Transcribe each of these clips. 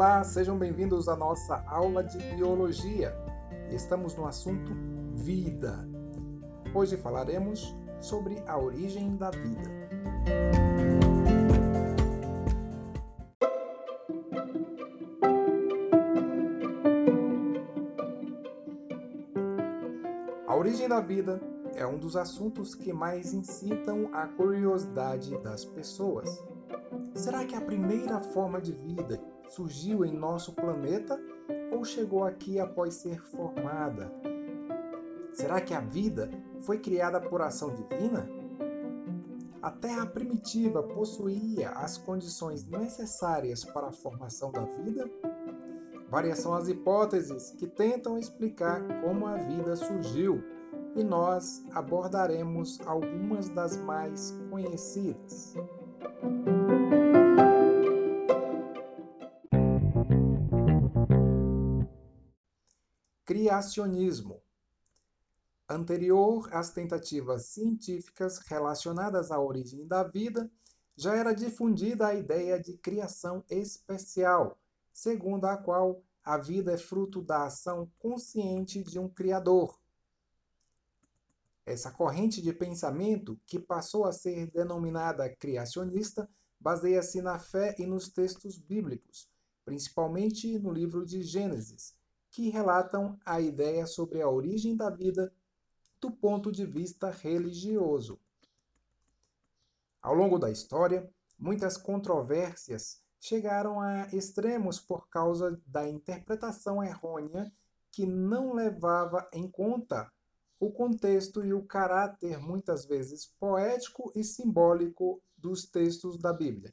Olá, sejam bem-vindos à nossa aula de biologia. Estamos no assunto vida. Hoje falaremos sobre a origem da vida. A origem da vida é um dos assuntos que mais incitam a curiosidade das pessoas. Será que a primeira forma de vida surgiu em nosso planeta ou chegou aqui após ser formada? Será que a vida foi criada por ação divina? A Terra primitiva possuía as condições necessárias para a formação da vida? Várias são as hipóteses que tentam explicar como a vida surgiu e nós abordaremos algumas das mais conhecidas. Criacionismo. Anterior às tentativas científicas relacionadas à origem da vida, já era difundida a ideia de criação especial, segundo a qual a vida é fruto da ação consciente de um Criador. Essa corrente de pensamento, que passou a ser denominada criacionista, baseia-se na fé e nos textos bíblicos, principalmente no livro de Gênesis, que relatam a ideia sobre a origem da vida do ponto de vista religioso. Ao longo da história, muitas controvérsias chegaram a extremos por causa da interpretação errônea que não levava em conta o contexto e o caráter muitas vezes poético e simbólico dos textos da Bíblia,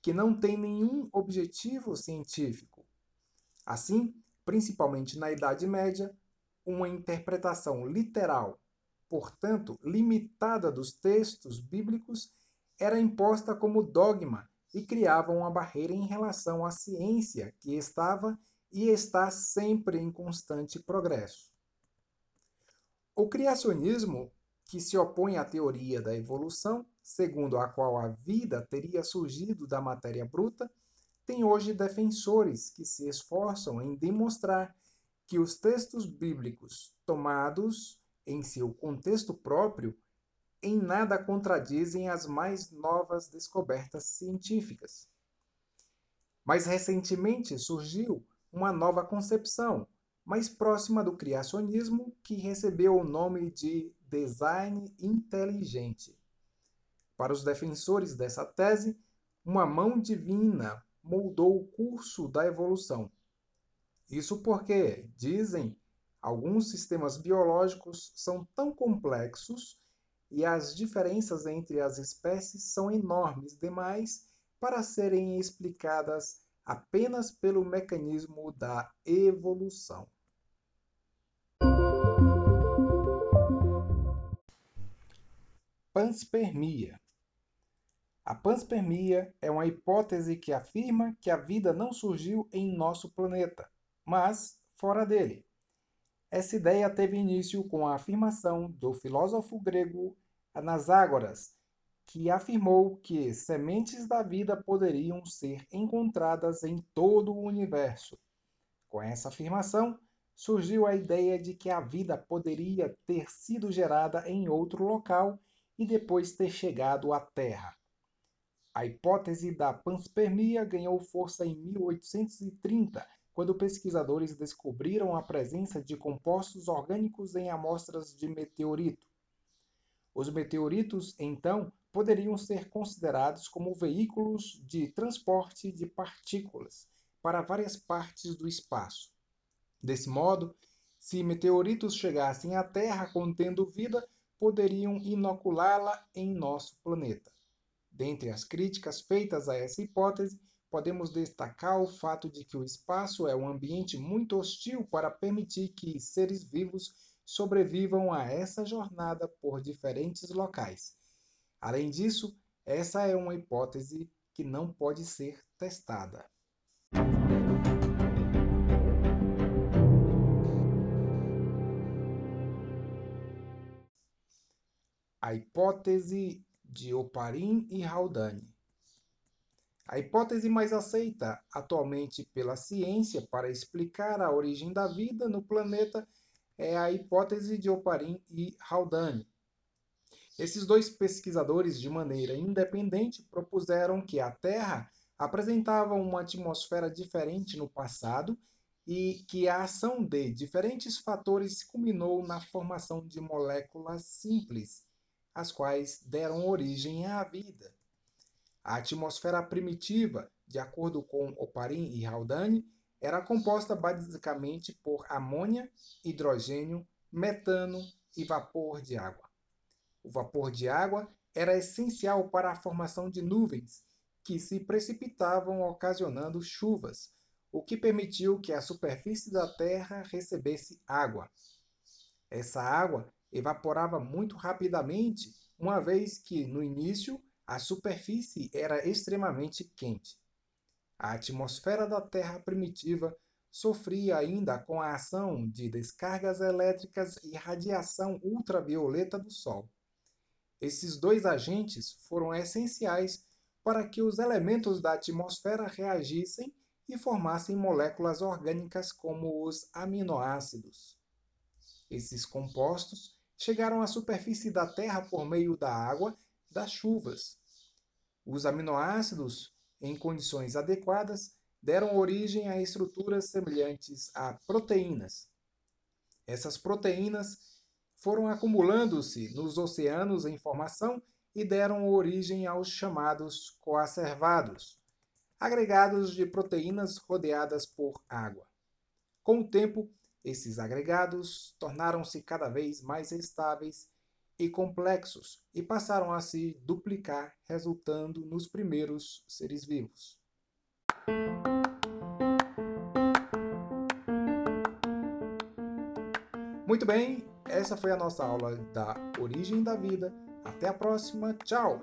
que não tem nenhum objetivo científico. Assim, principalmente na Idade Média, uma interpretação literal, portanto limitada dos textos bíblicos, era imposta como dogma e criava uma barreira em relação à ciência que estava e está sempre em constante progresso. O criacionismo, que se opõe à teoria da evolução, segundo a qual a vida teria surgido da matéria bruta, tem hoje defensores que se esforçam em demonstrar que os textos bíblicos, tomados em seu contexto próprio, em nada contradizem as mais novas descobertas científicas. Mais recentemente surgiu uma nova concepção, mais próxima do criacionismo, que recebeu o nome de design inteligente. Para os defensores dessa tese, uma mão divina moldou o curso da evolução. Isso porque, dizem, alguns sistemas biológicos são tão complexos e as diferenças entre as espécies são enormes demais para serem explicadas apenas pelo mecanismo da evolução. Panspermia a panspermia é uma hipótese que afirma que a vida não surgiu em nosso planeta, mas fora dele. Essa ideia teve início com a afirmação do filósofo grego Anaságoras, que afirmou que sementes da vida poderiam ser encontradas em todo o universo. Com essa afirmação, surgiu a ideia de que a vida poderia ter sido gerada em outro local e depois ter chegado à Terra. A hipótese da panspermia ganhou força em 1830, quando pesquisadores descobriram a presença de compostos orgânicos em amostras de meteorito. Os meteoritos, então, poderiam ser considerados como veículos de transporte de partículas para várias partes do espaço. Desse modo, se meteoritos chegassem à Terra contendo vida, poderiam inoculá-la em nosso planeta. Dentre as críticas feitas a essa hipótese, podemos destacar o fato de que o espaço é um ambiente muito hostil para permitir que seres vivos sobrevivam a essa jornada por diferentes locais. Além disso, essa é uma hipótese que não pode ser testada. A hipótese de Oparin e Haldane. A hipótese mais aceita atualmente pela ciência para explicar a origem da vida no planeta é a hipótese de Oparin e Haldane. Esses dois pesquisadores, de maneira independente, propuseram que a Terra apresentava uma atmosfera diferente no passado e que a ação de diferentes fatores culminou na formação de moléculas simples, as quais deram origem à vida. A atmosfera primitiva, de acordo com Oparin e Haldane, era composta basicamente por amônia, hidrogênio, metano e vapor de água. O vapor de água era essencial para a formação de nuvens, que se precipitavam ocasionando chuvas, o que permitiu que a superfície da Terra recebesse água. Essa água evaporava muito rapidamente, uma vez que, no início, a superfície era extremamente quente. A atmosfera da Terra primitiva sofria ainda com a ação de descargas elétricas e radiação ultravioleta do Sol. Esses dois agentes foram essenciais para que os elementos da atmosfera reagissem e formassem moléculas orgânicas como os aminoácidos. Esses compostos chegaram à superfície da Terra por meio da água das chuvas. Os aminoácidos em condições adequadas, deram origem a estruturas semelhantes a proteínas. Essas proteínas foram acumulando-se nos oceanos em formação e deram origem aos chamados coacervados, agregados de proteínas rodeadas por água. Com o tempo, esses agregados tornaram-se cada vez mais estáveis e complexos e passaram a se duplicar, resultando nos primeiros seres vivos. Muito bem, essa foi a nossa aula da origem da vida. Até a próxima, tchau!